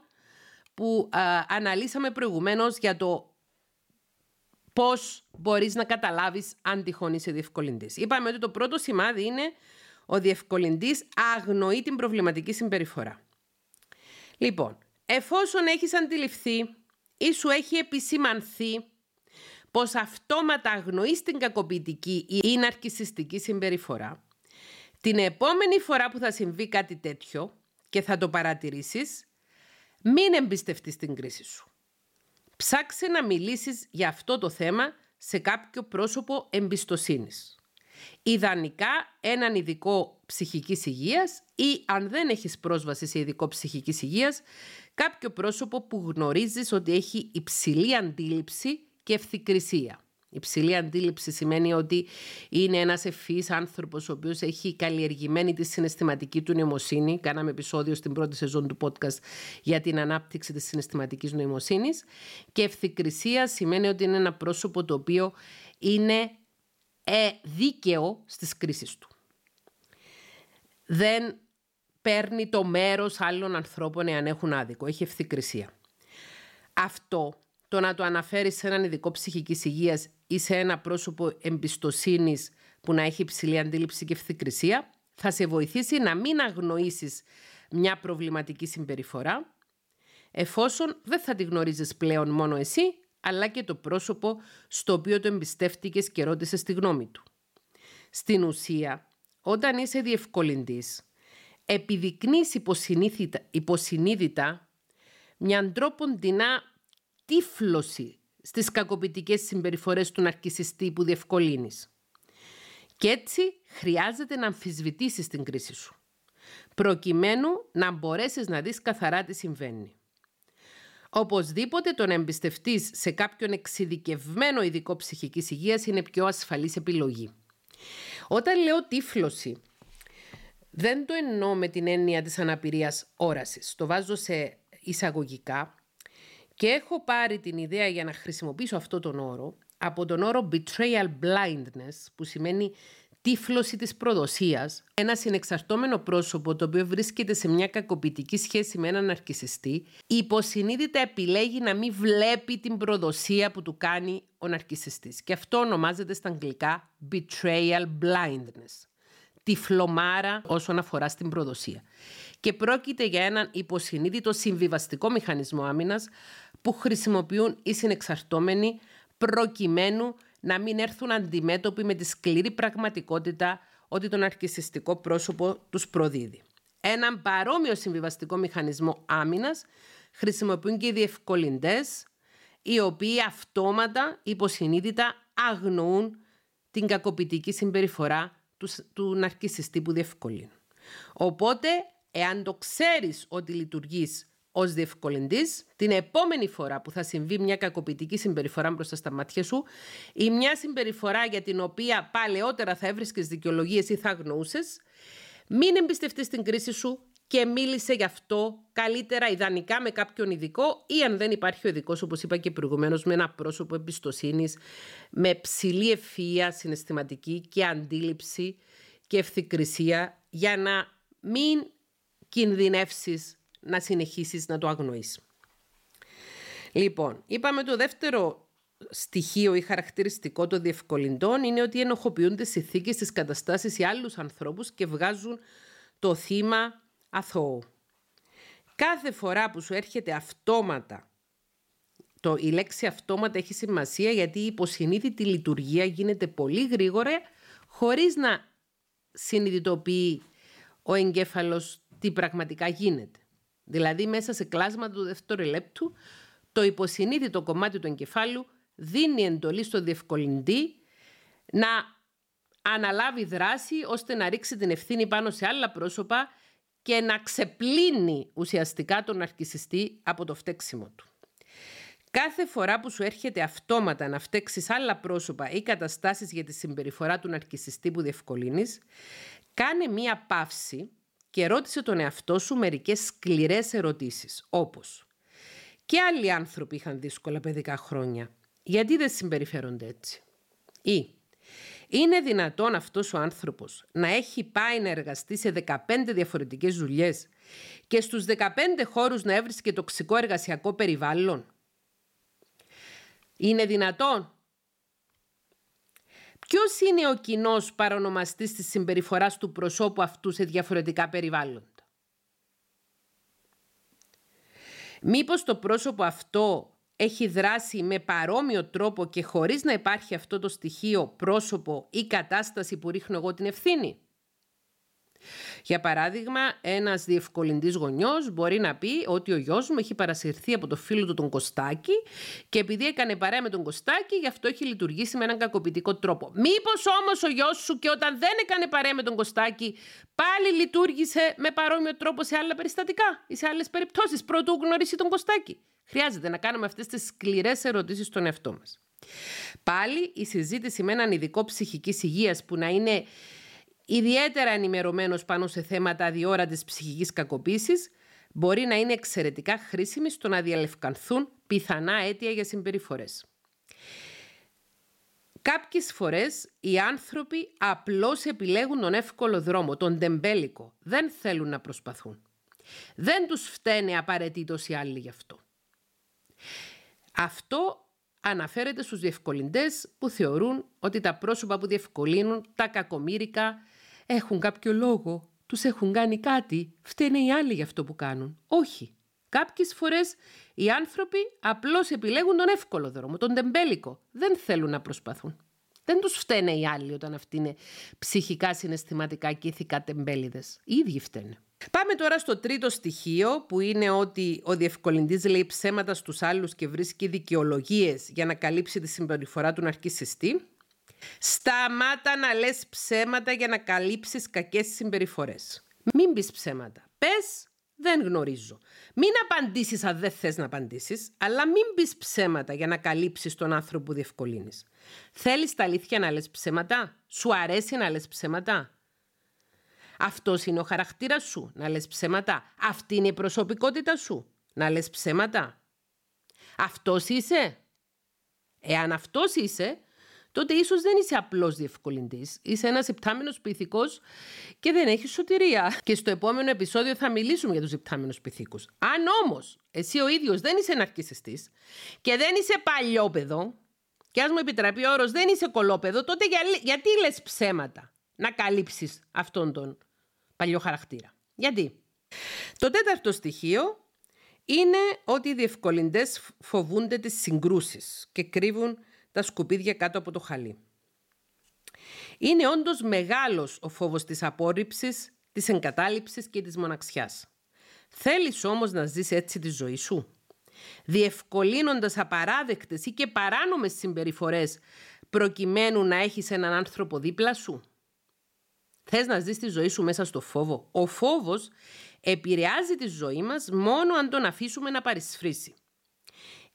που αναλύσαμε προηγουμένως για το πώς μπορείς να καταλάβεις αν τυχόν είσαι διευκολυντής. Είπαμε ότι το πρώτο σημάδι είναι ο διευκολυντής αγνοεί την προβληματική συμπεριφορά. Λοιπόν, εφόσον έχεις αντιληφθεί ή σου έχει επισημανθεί πως αυτόματα αγνοείς την κακοποιητική ή ναρκισιστική συμπεριφορά, την επόμενη φορά που θα συμβεί κάτι τέτοιο και θα το παρατηρήσεις, μην εμπιστευτείς την κρίση σου. Ψάξε να μιλήσεις για αυτό το θέμα σε κάποιο πρόσωπο εμπιστοσύνης. Ιδανικά έναν ειδικό ψυχικής υγείας ή αν δεν έχεις πρόσβαση σε ειδικό ψυχικής υγείας, κάποιο πρόσωπο που γνωρίζεις ότι έχει υψηλή αντίληψη και ευθυκρισία. Υψηλή αντίληψη σημαίνει ότι είναι ένας ευφύης άνθρωπος ο οποίος έχει καλλιεργημένη τη συναισθηματική του νοημοσύνη. Κάναμε επεισόδιο στην πρώτη σεζόν του podcast για την ανάπτυξη της συναισθηματικής νοημοσύνης. Και ευθυκρισία σημαίνει ότι είναι ένα πρόσωπο το οποίο είναι ε, δίκαιο στις κρίσεις του. Δεν παίρνει το μέρος άλλων ανθρώπων εάν έχουν άδικο. Έχει ευθυκρισία. Αυτό το να το αναφέρεις σε έναν ειδικό ψυχικής υγείας ή σε ένα πρόσωπο εμπιστοσύνης που να έχει υψηλή αντίληψη και ευθυκρισία, θα σε βοηθήσει να μην αγνοήσεις μια προβληματική συμπεριφορά, εφόσον δεν θα τη γνωρίζεις πλέον μόνο εσύ, αλλά και το πρόσωπο στο οποίο το εμπιστεύτηκες και ρώτησες τη γνώμη του. Στην ουσία, όταν είσαι διευκολυντής, επιδεικνύεις υποσυνείδητα, υποσυνείδητα μια ντρόποντινά τύφλωση στις κακοποιητικές συμπεριφορές του ναρκισιστή που διευκολύνεις. Και έτσι χρειάζεται να αμφισβητήσεις την κρίση σου, προκειμένου να μπορέσεις να δεις καθαρά τι συμβαίνει. Οπωσδήποτε το να εμπιστευτείς σε κάποιον εξειδικευμένο ειδικό ψυχικής υγείας είναι πιο ασφαλής επιλογή. Όταν λέω τύφλωση, δεν το εννοώ με την έννοια της αναπηρίας όρασης. Το βάζω σε εισαγωγικά και έχω πάρει την ιδέα για να χρησιμοποιήσω αυτό τον όρο από τον όρο betrayal blindness που σημαίνει τύφλωση της προδοσίας, ένα συνεξαρτώμενο πρόσωπο το οποίο βρίσκεται σε μια κακοποιητική σχέση με έναν ναρκισιστή, υποσυνείδητα επιλέγει να μην βλέπει την προδοσία που του κάνει ο ναρκισιστής. Και αυτό ονομάζεται στα αγγλικά betrayal blindness. Τυφλομάρα όσον αφορά στην προδοσία. Και πρόκειται για έναν υποσυνείδητο συμβιβαστικό μηχανισμό άμυνας που χρησιμοποιούν οι συνεξαρτώμενοι προκειμένου να μην έρθουν αντιμέτωποι με τη σκληρή πραγματικότητα ότι το ναρκισιστικό πρόσωπο τους προδίδει. Έναν παρόμοιο συμβιβαστικό μηχανισμό άμυνας χρησιμοποιούν και οι διευκολυντές, οι οποίοι αυτόματα, υποσυνείδητα αγνοούν την κακοποιητική συμπεριφορά τους, του ναρκισιστή που διευκολύνουν. Οπότε, εάν το ξέρεις ότι λειτουργείς ως διευκολυντής, την επόμενη φορά που θα συμβεί μια κακοποιητική συμπεριφορά μπροστά στα μάτια σου ή μια συμπεριφορά για την οποία παλαιότερα θα έβρισκες δικαιολογίες ή θα αγνοούσες, μην εμπιστευτείς την κρίση σου και μίλησε γι' αυτό καλύτερα, ιδανικά με κάποιον ειδικό ή αν δεν υπάρχει ο ειδικός, όπως είπα και προηγουμένως, με ένα πρόσωπο εμπιστοσύνης, με ψηλή ευφυα συναισθηματική και αντίληψη και ευθυκρισία για να μην κινδυνεύσεις να συνεχίσεις να το αγνοείς. Λοιπόν, είπαμε το δεύτερο στοιχείο ή χαρακτηριστικό των διευκολυντών είναι ότι ενοχοποιούνται συνθήκε στις καταστάσεις ή άλλους ανθρώπους και βγάζουν το θύμα αθώο. Κάθε φορά που σου έρχεται αυτόματα, το, η λέξη αυτόματα έχει σημασία γιατί η υποσυνείδητη λειτουργία γίνεται πολύ γρήγορα χωρίς να συνειδητοποιεί ο εγκέφαλος τι πραγματικά γίνεται. Δηλαδή μέσα σε κλάσματα του δευτερολέπτου το υποσυνείδητο κομμάτι του εγκεφάλου δίνει εντολή στο διευκολυντή να αναλάβει δράση ώστε να ρίξει την ευθύνη πάνω σε άλλα πρόσωπα και να ξεπλύνει ουσιαστικά τον αρκισιστή από το φταίξιμο του. Κάθε φορά που σου έρχεται αυτόματα να φταίξεις άλλα πρόσωπα ή καταστάσεις για τη συμπεριφορά του ναρκισιστή που διευκολύνεις, κάνε μία παύση και ρώτησε τον εαυτό σου μερικές σκληρές ερωτήσεις, όπως «Και άλλοι άνθρωποι είχαν δύσκολα παιδικά χρόνια, γιατί δεν συμπεριφέρονται έτσι» ή «Είναι δυνατόν αυτός ο άνθρωπος να έχει πάει να εργαστεί σε 15 διαφορετικές δουλειές και στους 15 χώρους να έβρισκε τοξικό εργασιακό περιβάλλον» Είναι δυνατόν Ποιος είναι ο κοινός παρονομαστής της συμπεριφοράς του προσώπου αυτού σε διαφορετικά περιβάλλοντα; Μήπως το πρόσωπο αυτό έχει δράσει με παρόμοιο τρόπο και χωρίς να υπάρχει αυτό το στοιχείο πρόσωπο ή κατάσταση που ρίχνω εγώ την ευθύνη; Για παράδειγμα, ένας διευκολυντής γονιός μπορεί να πει ότι ο γιος μου έχει παρασυρθεί από το φίλο του τον Κωστάκη και επειδή έκανε παρέα με τον Κωστάκη, γι' αυτό έχει λειτουργήσει με έναν κακοποιητικό τρόπο. Μήπως όμως ο γιος σου και όταν δεν έκανε παρέα με τον Κωστάκη, πάλι λειτουργήσε με παρόμοιο τρόπο σε άλλα περιστατικά ή σε άλλες περιπτώσεις, πρωτού γνωρίσει τον Κωστάκη; Χρειάζεται να κάνουμε αυτές τις σκληρές ερωτήσεις στον εαυτό μας. Πάλι η συζήτηση με έναν ειδικό ψυχικής υγείας που να είναι ιδιαίτερα ενημερωμένος πάνω σε θέματα αδιόρατης ψυχικής κακοποίησης, μπορεί να είναι εξαιρετικά χρήσιμη στο να διαλευκανθούν πιθανά αίτια για συμπεριφορές. Κάποιες φορές οι άνθρωποι απλώς επιλέγουν τον εύκολο δρόμο, τον τεμπέλικο. Δεν θέλουν να προσπαθούν. Δεν τους φταίνε απαραίτητος οι άλλοι γι' αυτό. Αυτό αναφέρεται στους διευκολυντές που θεωρούν ότι τα πρόσωπα που διευκολύνουν τα κακομίρικα έχουν κάποιο λόγο, τους έχουν κάνει κάτι, φταίνε οι άλλοι για αυτό που κάνουν. Όχι. Κάποιες φορές οι άνθρωποι απλώς επιλέγουν τον εύκολο δρόμο, τον τεμπέλικο. Δεν θέλουν να προσπαθούν. Δεν τους φταίνε οι άλλοι όταν αυτοί είναι ψυχικά, συναισθηματικά και ηθικά τεμπέληδες. Οι ίδιοι φταίνε. Πάμε τώρα στο τρίτο στοιχείο που είναι ότι ο διευκολυντής λέει ψέματα στους άλλους και βρίσκει δικαιολογίες για να καλύψει τη συμπεριφορά του ναρκισιστή. Σταμάτα να λες ψέματα για να καλύψεις κακές συμπεριφορές. Μην πεις ψέματα. Πες δεν γνωρίζω. Μην απαντήσεις αν δεν θες να απαντήσεις, αλλά μην πεις ψέματα για να καλύψεις τον άνθρωπο που διευκολύνεις. Θέλεις τα αλήθεια να λες ψέματα; Σου αρέσει να λες ψέματα; Αυτός είναι ο χαρακτήρας σου, να λες ψέματα. Αυτή είναι η προσωπικότητα σου, να λες ψέματα. Αυτός είσαι. Εάν αυτός είσαι, τότε ίσως δεν είσαι απλός διευκολυντής. Είσαι ένας υπτάμενος πυθικός και δεν έχεις σωτηρία. Και στο επόμενο επεισόδιο θα μιλήσουμε για τους υπτάμενους πυθίκους. Αν όμως εσύ ο ίδιος δεν είσαι ναρκιστή και δεν είσαι παλιόπεδο, και ας μου επιτραπεί ο όρος δεν είσαι κολόπεδο, τότε για, γιατί λες ψέματα να καλύψεις αυτόν τον παλιό χαρακτήρα; Γιατί; Το τέταρτο στοιχείο είναι ότι οι διευκολυντές φοβούνται τις συγκρούσεις και κρύβουν τα σκουπίδια κάτω από το χαλί. Είναι όντως μεγάλος ο φόβος της απόρριψης, της εγκατάλειψης και της μοναξιάς. Θέλεις όμως να ζεις έτσι τη ζωή σου, διευκολύνοντας απαράδεκτες ή και παράνομες συμπεριφορές προκειμένου να έχεις έναν άνθρωπο δίπλα σου; Θες να ζεις τη ζωή σου μέσα στο φόβο; Ο φόβος επηρεάζει τη ζωή μας μόνο αν τον αφήσουμε να παρισφρήσει.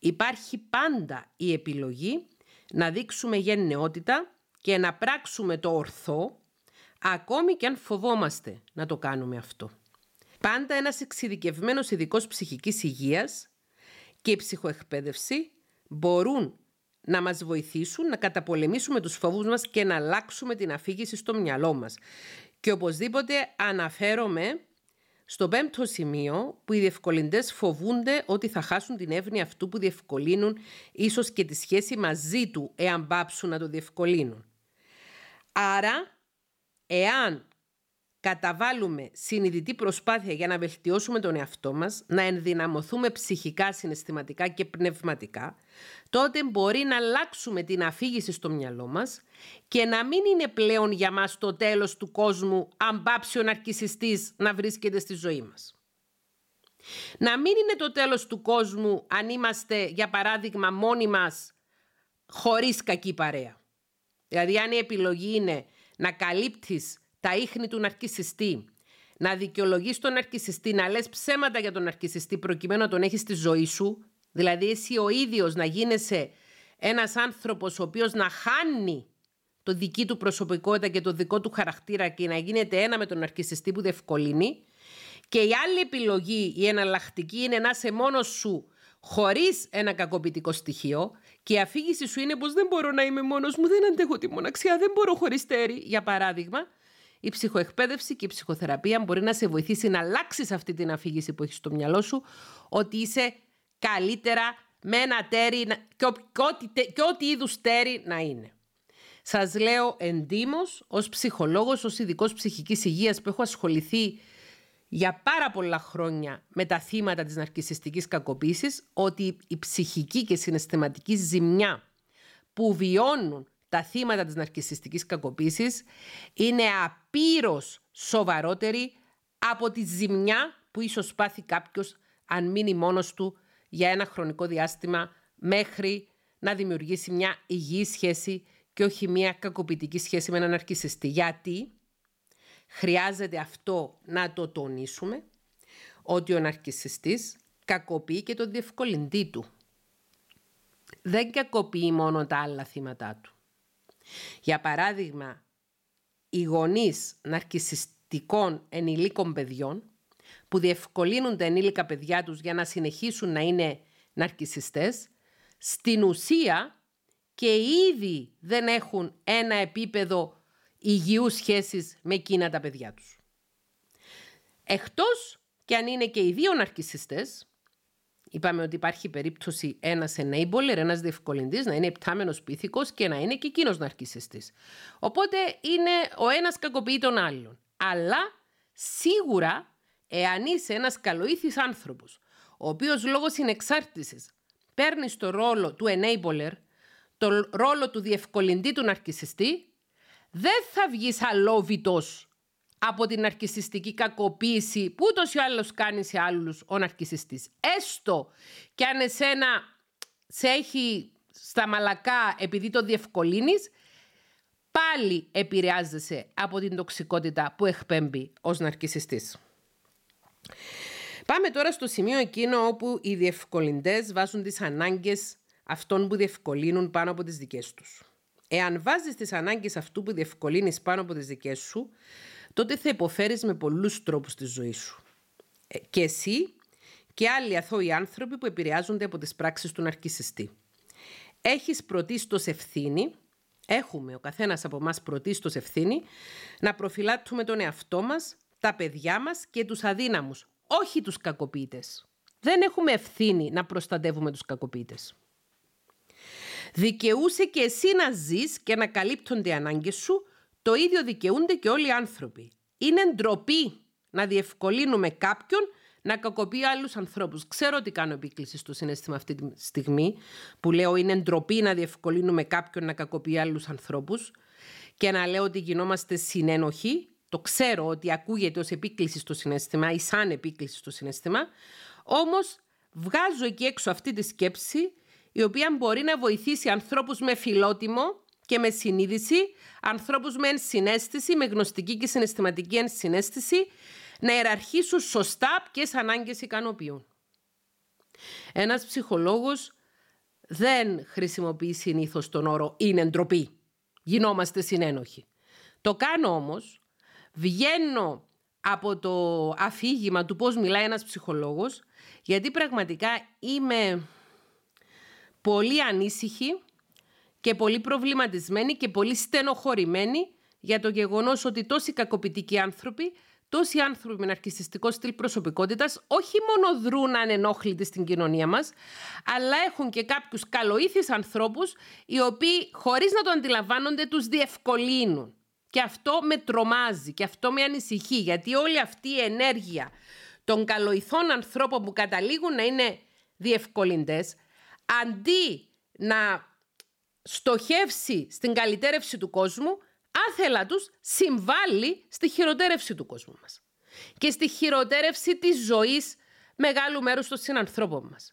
Υπάρχει πάντα η επιλογή να δείξουμε γενναιότητα και να πράξουμε το ορθό, ακόμη και αν φοβόμαστε να το κάνουμε αυτό. Πάντα ένας εξειδικευμένος ειδικός ψυχικής υγείας και η ψυχοεκπαίδευση μπορούν να μας βοηθήσουν να καταπολεμήσουμε τους φόβους μας και να αλλάξουμε την αφήγηση στο μυαλό μας. Και οπωσδήποτε αναφέρομαι στο πέμπτο σημείο που οι διευκολυντές φοβούνται ότι θα χάσουν την εύνοια αυτού που διευκολύνουν ίσως και τη σχέση μαζί του εάν πάψουν να το διευκολύνουν. Άρα, εάν καταβάλουμε συνειδητή προσπάθεια για να βελτιώσουμε τον εαυτό μας, να ενδυναμωθούμε ψυχικά, συναισθηματικά και πνευματικά, τότε μπορεί να αλλάξουμε την αφήγηση στο μυαλό μας και να μην είναι πλέον για μας το τέλος του κόσμου αν πάψει ο ναρκισιστής να βρίσκεται στη ζωή μας. Να μην είναι το τέλος του κόσμου αν είμαστε, για παράδειγμα, μόνοι μας χωρίς κακή παρέα. Δηλαδή αν η επιλογή είναι να καλύπτεις τα ίχνη του ναρκισιστή, να δικαιολογείς τον ναρκισιστή, να λες ψέματα για τον ναρκισιστή προκειμένου να τον έχεις στη ζωή σου, δηλαδή εσύ ο ίδιος να γίνεσαι ένας άνθρωπος ο οποίος να χάνει το δική του προσωπικότητα και το δικό του χαρακτήρα και να γίνεται ένα με τον ναρκισιστή που διευκολύνει. Και η άλλη επιλογή, η εναλλακτική είναι να είσαι μόνος σου χωρίς ένα κακοποιητικό στοιχείο. Και η αφήγηση σου είναι πως δεν μπορώ να είμαι μόνος μου, δεν αντέχω τη μοναξιά, δεν μπορώ χωρίς τέρι, για παράδειγμα, η ψυχοεκπαίδευση και η ψυχοθεραπεία μπορεί να σε βοηθήσει να αλλάξεις αυτή την αφήγηση που έχεις στο μυαλό σου, ότι είσαι καλύτερα με ένα τέρι και, ό,τι, και ό,τι είδους τέρι να είναι. Σας λέω εντύμως ως ψυχολόγος, ως ειδικός ψυχικής υγείας που έχω ασχοληθεί για πάρα πολλά χρόνια με τα θύματα της ναρκισιστικής κακοποίησης ότι η ψυχική και συναισθηματική ζημιά που βιώνουν τα θύματα της ναρκισιστικής κακοποίησης είναι απείρως σοβαρότερη από τη ζημιά που ίσως πάθει κάποιος αν μείνει μόνος του για ένα χρονικό διάστημα μέχρι να δημιουργήσει μια υγιή σχέση και όχι μια κακοποιητική σχέση με έναν ναρκισιστή. Γιατί χρειάζεται αυτό να το τονίσουμε ότι ο ναρκισιστής κακοποιεί και το διευκολυντή του. Δεν κακοποιεί μόνο τα άλλα θύματα του. Για παράδειγμα, οι γονείς ναρκισιστικών ενηλίκων παιδιών που διευκολύνουν τα ενήλικα παιδιά τους για να συνεχίσουν να είναι ναρκισιστές, στην ουσία και ήδη δεν έχουν ένα επίπεδο υγιούς σχέσης με εκείνα τα παιδιά τους. Εκτός και αν είναι και οι δύο ναρκισιστές, Είπαμε ότι υπάρχει περίπτωση ένας enabler, ένας διευκολυντής, να είναι υπτάμενο πίθηκος και να είναι και εκείνος ναρκισιστής. Οπότε είναι ο ένας κακοποιεί τον άλλον. Αλλά σίγουρα, εάν είσαι ένας καλοήθης άνθρωπος, ο οποίος λόγω συνεξάρτηση παίρνεις το ρόλο του enabler, το ρόλο του διευκολυντή του ναρκισιστή, δεν θα βγεις αλόβητος από την ναρκισιστική κακοποίηση που ούτως ή άλλως κάνει σε άλλους ο ναρκισιστής. Έστω και αν εσένα σε έχει στα μαλακά επειδή το διευκολύνεις, πάλι επηρεάζεσαι από την τοξικότητα που εκπέμπει ως ναρκισιστής. Πάμε τώρα στο σημείο εκείνο όπου οι διευκολυντές βάζουν τις ανάγκες αυτών που διευκολύνουν πάνω από τις δικές τους. Εάν βάζεις τις ανάγκες αυτού που διευκολύνεις πάνω από τις δικές σου, τότε θα υποφέρεις με πολλούς τρόπους στη ζωής σου. Ε, και εσύ και άλλοι αθώοι άνθρωποι που επηρεάζονται από τις πράξεις του ναρκισιστή. Έχεις πρωτίστως ευθύνη, έχουμε ο καθένας από εμάς πρωτίστως ευθύνη, να προφυλάττουμε τον εαυτό μας, τα παιδιά μας και τους αδύναμους, όχι τους κακοποιητές. Δεν έχουμε ευθύνη να προστατεύουμε τους κακοποιητές. Δικαιούσε και εσύ να ζεις και να καλύπτονται οι ανάγκες σου το ίδιο δικαιούνται και όλοι οι άνθρωποι. Είναι ντροπή να διευκολύνουμε κάποιον να κακοποιεί άλλους ανθρώπους. Ξέρω ότι κάνω επίκληση στο συνέστημα αυτή τη στιγμή που λέω είναι ντροπή να διευκολύνουμε κάποιον να κακοποιεί άλλους ανθρώπους. και να λέω ότι γινόμαστε συνένοχοι, το ξέρω ότι ακούγεται ως επίκληση στο συνέστημα ή σαν επίκληση στο συνέστημα, όμως βγάζω εκεί έξω αυτή τη σκέψη η οποία μπορεί να βοηθήσει ανθρώπους με φιλότιμο και με συνείδηση, ανθρώπους με ενσυναίσθηση, με γνωστική και συναισθηματική ενσυναίσθηση, να ιεραρχήσουν σωστά ποιες ανάγκες ικανοποιούν. Ένας ψυχολόγος δεν χρησιμοποιεί συνήθως τον όρο «είναι ντροπή». Γινόμαστε συνένοχοι. Το κάνω όμως, βγαίνω από το αφήγημα του πώς μιλάει ένας ψυχολόγος, γιατί πραγματικά είμαι πολύ ανήσυχη και πολύ προβληματισμένη και πολύ στενοχωρημένη για το γεγονός ότι τόσοι κακοποιητικοί άνθρωποι, τόσοι άνθρωποι με ναρκιστικό στυλ προσωπικότητας όχι μόνο δρούν ανενόχλητοι στην κοινωνία μας, αλλά έχουν και κάποιους καλοήθεις ανθρώπους οι οποίοι χωρίς να το αντιλαμβάνονται τους διευκολύνουν. Και αυτό με τρομάζει και αυτό με ανησυχεί γιατί όλη αυτή η ενέργεια των καλοηθών ανθρώπων που καταλήγουν να είναι διευκολυντές αντί να στοχεύσει στην καλυτέρευση του κόσμου, άθελα τους συμβάλλει στη χειροτέρευση του κόσμου μας και στη χειροτέρευση της ζωής μεγάλου μέρους των συνανθρώπων μας.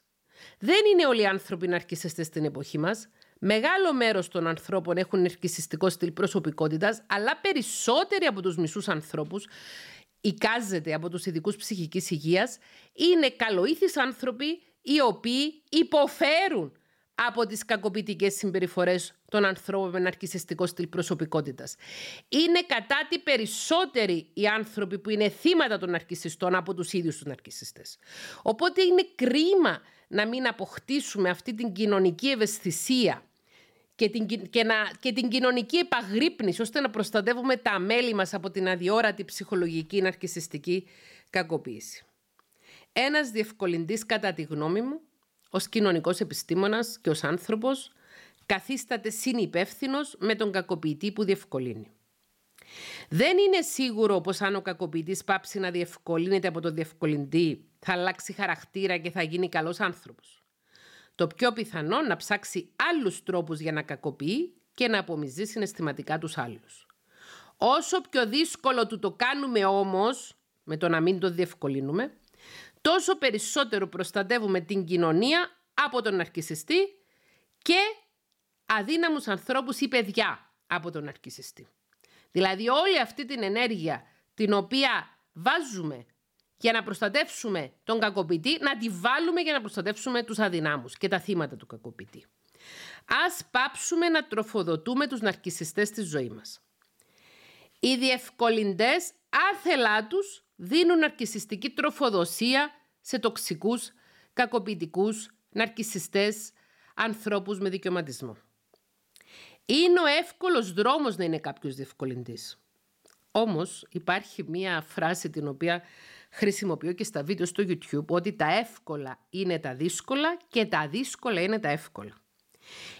Δεν είναι όλοι οι άνθρωποι ναρκισιστές στην εποχή μας. Μεγάλο μέρος των ανθρώπων έχουν ναρκισιστικό στυλ προσωπικότητας, αλλά περισσότεροι από τους μισούς ανθρώπους εικάζεται από τους ειδικούς ψυχικής υγείας, είναι καλοήθεις άνθρωποι οι οποίοι υποφέρουν από τις κακοποιητικές συμπεριφορές των ανθρώπων με ναρκισιστικό στυλ προσωπικότητας. Είναι κατά τη περισσότεροι οι άνθρωποι που είναι θύματα των ναρκισιστών από τους ίδιους τους ναρκισιστές. Οπότε είναι κρίμα να μην αποκτήσουμε αυτή την κοινωνική ευαισθησία και την, και, να, και την κοινωνική επαγρύπνηση ώστε να προστατεύουμε τα μέλη μας από την αδιόρατη ψυχολογική ναρκισιστική κακοποίηση. Ένας διευκολυντής κατά τη γνώμη μου, ως κοινωνικός επιστήμονας και ως άνθρωπος, καθίσταται συνυπεύθυνος με τον κακοποιητή που διευκολύνει. Δεν είναι σίγουρο πως αν ο κακοποιητής πάψει να διευκολύνεται από τον διευκολυντή θα αλλάξει χαρακτήρα και θα γίνει καλός άνθρωπος. Το πιο πιθανό να ψάξει άλλους τρόπους για να κακοποιεί και να απομυζεί συναισθηματικά τους άλλους. Όσο πιο δύσκολο του το κάνουμε όμως, με το να μην το διευκολύνουμε, τόσο περισσότερο προστατεύουμε την κοινωνία από τον ναρκισιστή και αδύναμους ανθρώπους ή παιδιά από τον ναρκισιστή. Δηλαδή όλη αυτή την ενέργεια την οποία βάζουμε για να προστατεύσουμε τον κακοποιητή, να τη βάλουμε για να προστατεύσουμε τους αδυνάμους και τα θύματα του κακοποιητή. Ας πάψουμε να τροφοδοτούμε τους ναρκισιστές στη ζωή μας. Οι διευκολυντές άθελά τους δίνουν ναρκισιστική τροφοδοσία σε τοξικούς, κακοποιητικούς, ναρκισιστές, ανθρώπους με δικαιωματισμό. Είναι ο εύκολος δρόμος να είναι κάποιος διευκολυντής. Όμως υπάρχει μία φράση την οποία χρησιμοποιώ και στα βίντεο στο YouTube ότι τα εύκολα είναι τα δύσκολα και τα δύσκολα είναι τα εύκολα.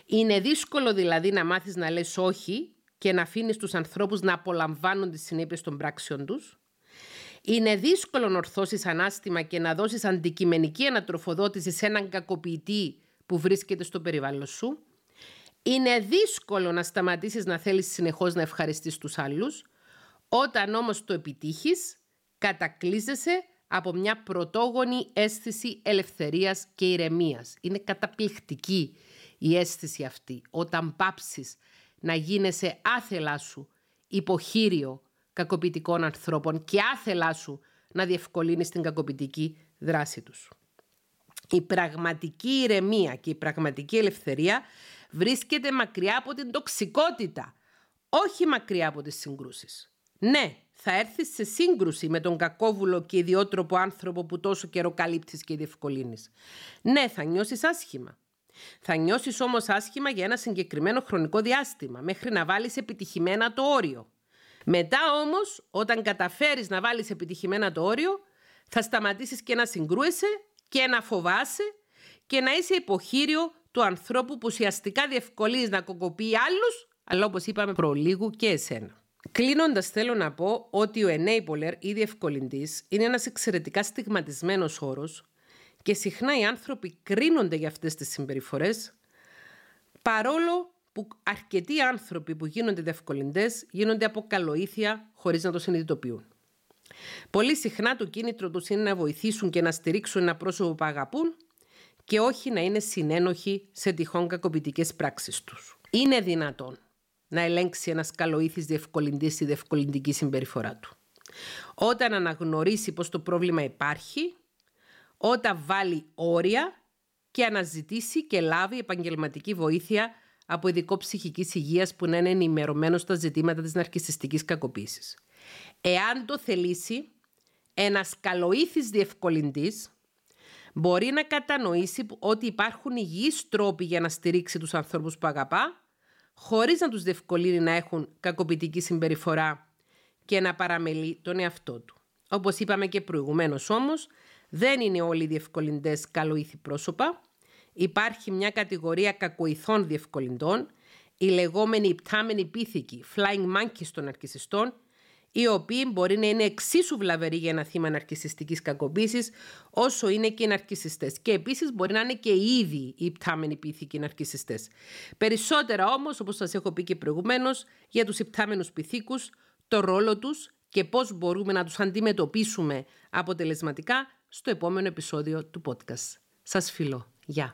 Είναι δύσκολο δηλαδή να μάθεις να λες όχι και να αφήνεις τους ανθρώπους να απολαμβάνουν τις συνέπειες των πράξεων τους. Είναι δύσκολο να ορθώσεις ανάστημα και να δώσεις αντικειμενική ανατροφοδότηση σε έναν κακοποιητή που βρίσκεται στο περιβάλλον σου. Είναι δύσκολο να σταματήσεις να θέλεις συνεχώς να ευχαριστείς τους άλλους. Όταν όμως το επιτύχεις, κατακλείζεσαι από μια πρωτόγονη αίσθηση ελευθερίας και ηρεμίας. Είναι καταπληκτική η αίσθηση αυτή όταν πάψεις να γίνεσαι άθελά σου υποχείριο κακοποιητικών ανθρώπων και άθελά σου να διευκολύνεις την κακοποιητική δράση τους. Η πραγματική ηρεμία και η πραγματική ελευθερία βρίσκεται μακριά από την τοξικότητα, όχι μακριά από τις συγκρούσεις. Ναι, θα έρθεις σε σύγκρουση με τον κακόβουλο και ιδιότροπο άνθρωπο που τόσο καιρό καλύπτεις και διευκολύνεις. Ναι, θα νιώσεις άσχημα. Θα νιώσεις όμως άσχημα για ένα συγκεκριμένο χρονικό διάστημα, μέχρι να βάλεις επιτυχημένα το όριο. Μετά όμως, όταν καταφέρεις να βάλεις επιτυχημένα το όριο, θα σταματήσεις και να συγκρούεσαι και να φοβάσαι και να είσαι υποχείριο του ανθρώπου που ουσιαστικά διευκολύνεις να κοκοποιεί άλλους, αλλά όπως είπαμε προλίγου και εσένα. Κλείνοντας, θέλω να πω ότι ο enabler ή διευκολυντής είναι ένας εξαιρετικά στιγματισμένος όρος και συχνά οι άνθρωποι κρίνονται για αυτές τις συμπεριφορές, παρόλο που αρκετοί άνθρωποι που γίνονται διευκολυντές γίνονται από καλοήθεια χωρίς να το συνειδητοποιούν. Πολύ συχνά το κίνητρο τους είναι να βοηθήσουν και να στηρίξουν ένα πρόσωπο που αγαπούν και όχι να είναι συνένοχοι σε τυχόν κακοποιητικές πράξεις τους. Είναι δυνατόν να ελέγξει ένας καλοήθης διευκολυντής τη διευκολυντική συμπεριφορά του. Όταν αναγνωρίσει πως το πρόβλημα υπάρχει, όταν βάλει όρια και αναζητήσει και λάβει επαγγελματική βοήθεια από ειδικό ψυχικής υγείας που να είναι ενημερωμένο στα ζητήματα της ναρκιστική κακοποίησης. Εάν το θελήσει, ένας καλοήθης διευκολυντής μπορεί να κατανοήσει ότι υπάρχουν υγιείς τρόποι για να στηρίξει τους ανθρώπους που αγαπά, χωρίς να τους διευκολύνει να έχουν κακοποιητική συμπεριφορά και να παραμελεί τον εαυτό του. Όπως είπαμε και προηγουμένως όμως, δεν είναι όλοι οι διευκολυντές καλοήθη πρόσωπα, υπάρχει μια κατηγορία κακοηθών διευκολυντών, οι λεγόμενοι υπτάμενοι πίθηκοι, flying monkeys των αρκισιστών, οι οποίοι μπορεί να είναι εξίσου βλαβεροί για ένα θύμα ναρκιστική κακοποίησης, όσο είναι και οι ναρκιστέ. Και επίσης μπορεί να είναι και οι ίδιοι οι υπτάμενοι πίθηκοι ναρκιστέ. Περισσότερα όμως, όπως σας έχω πει και προηγουμένως, για τους υπτάμενους πυθίκου, το ρόλο τους και πώς μπορούμε να τους αντιμετωπίσουμε αποτελεσματικά στο επόμενο επεισόδιο του podcast. Σας φιλώ. Yeah.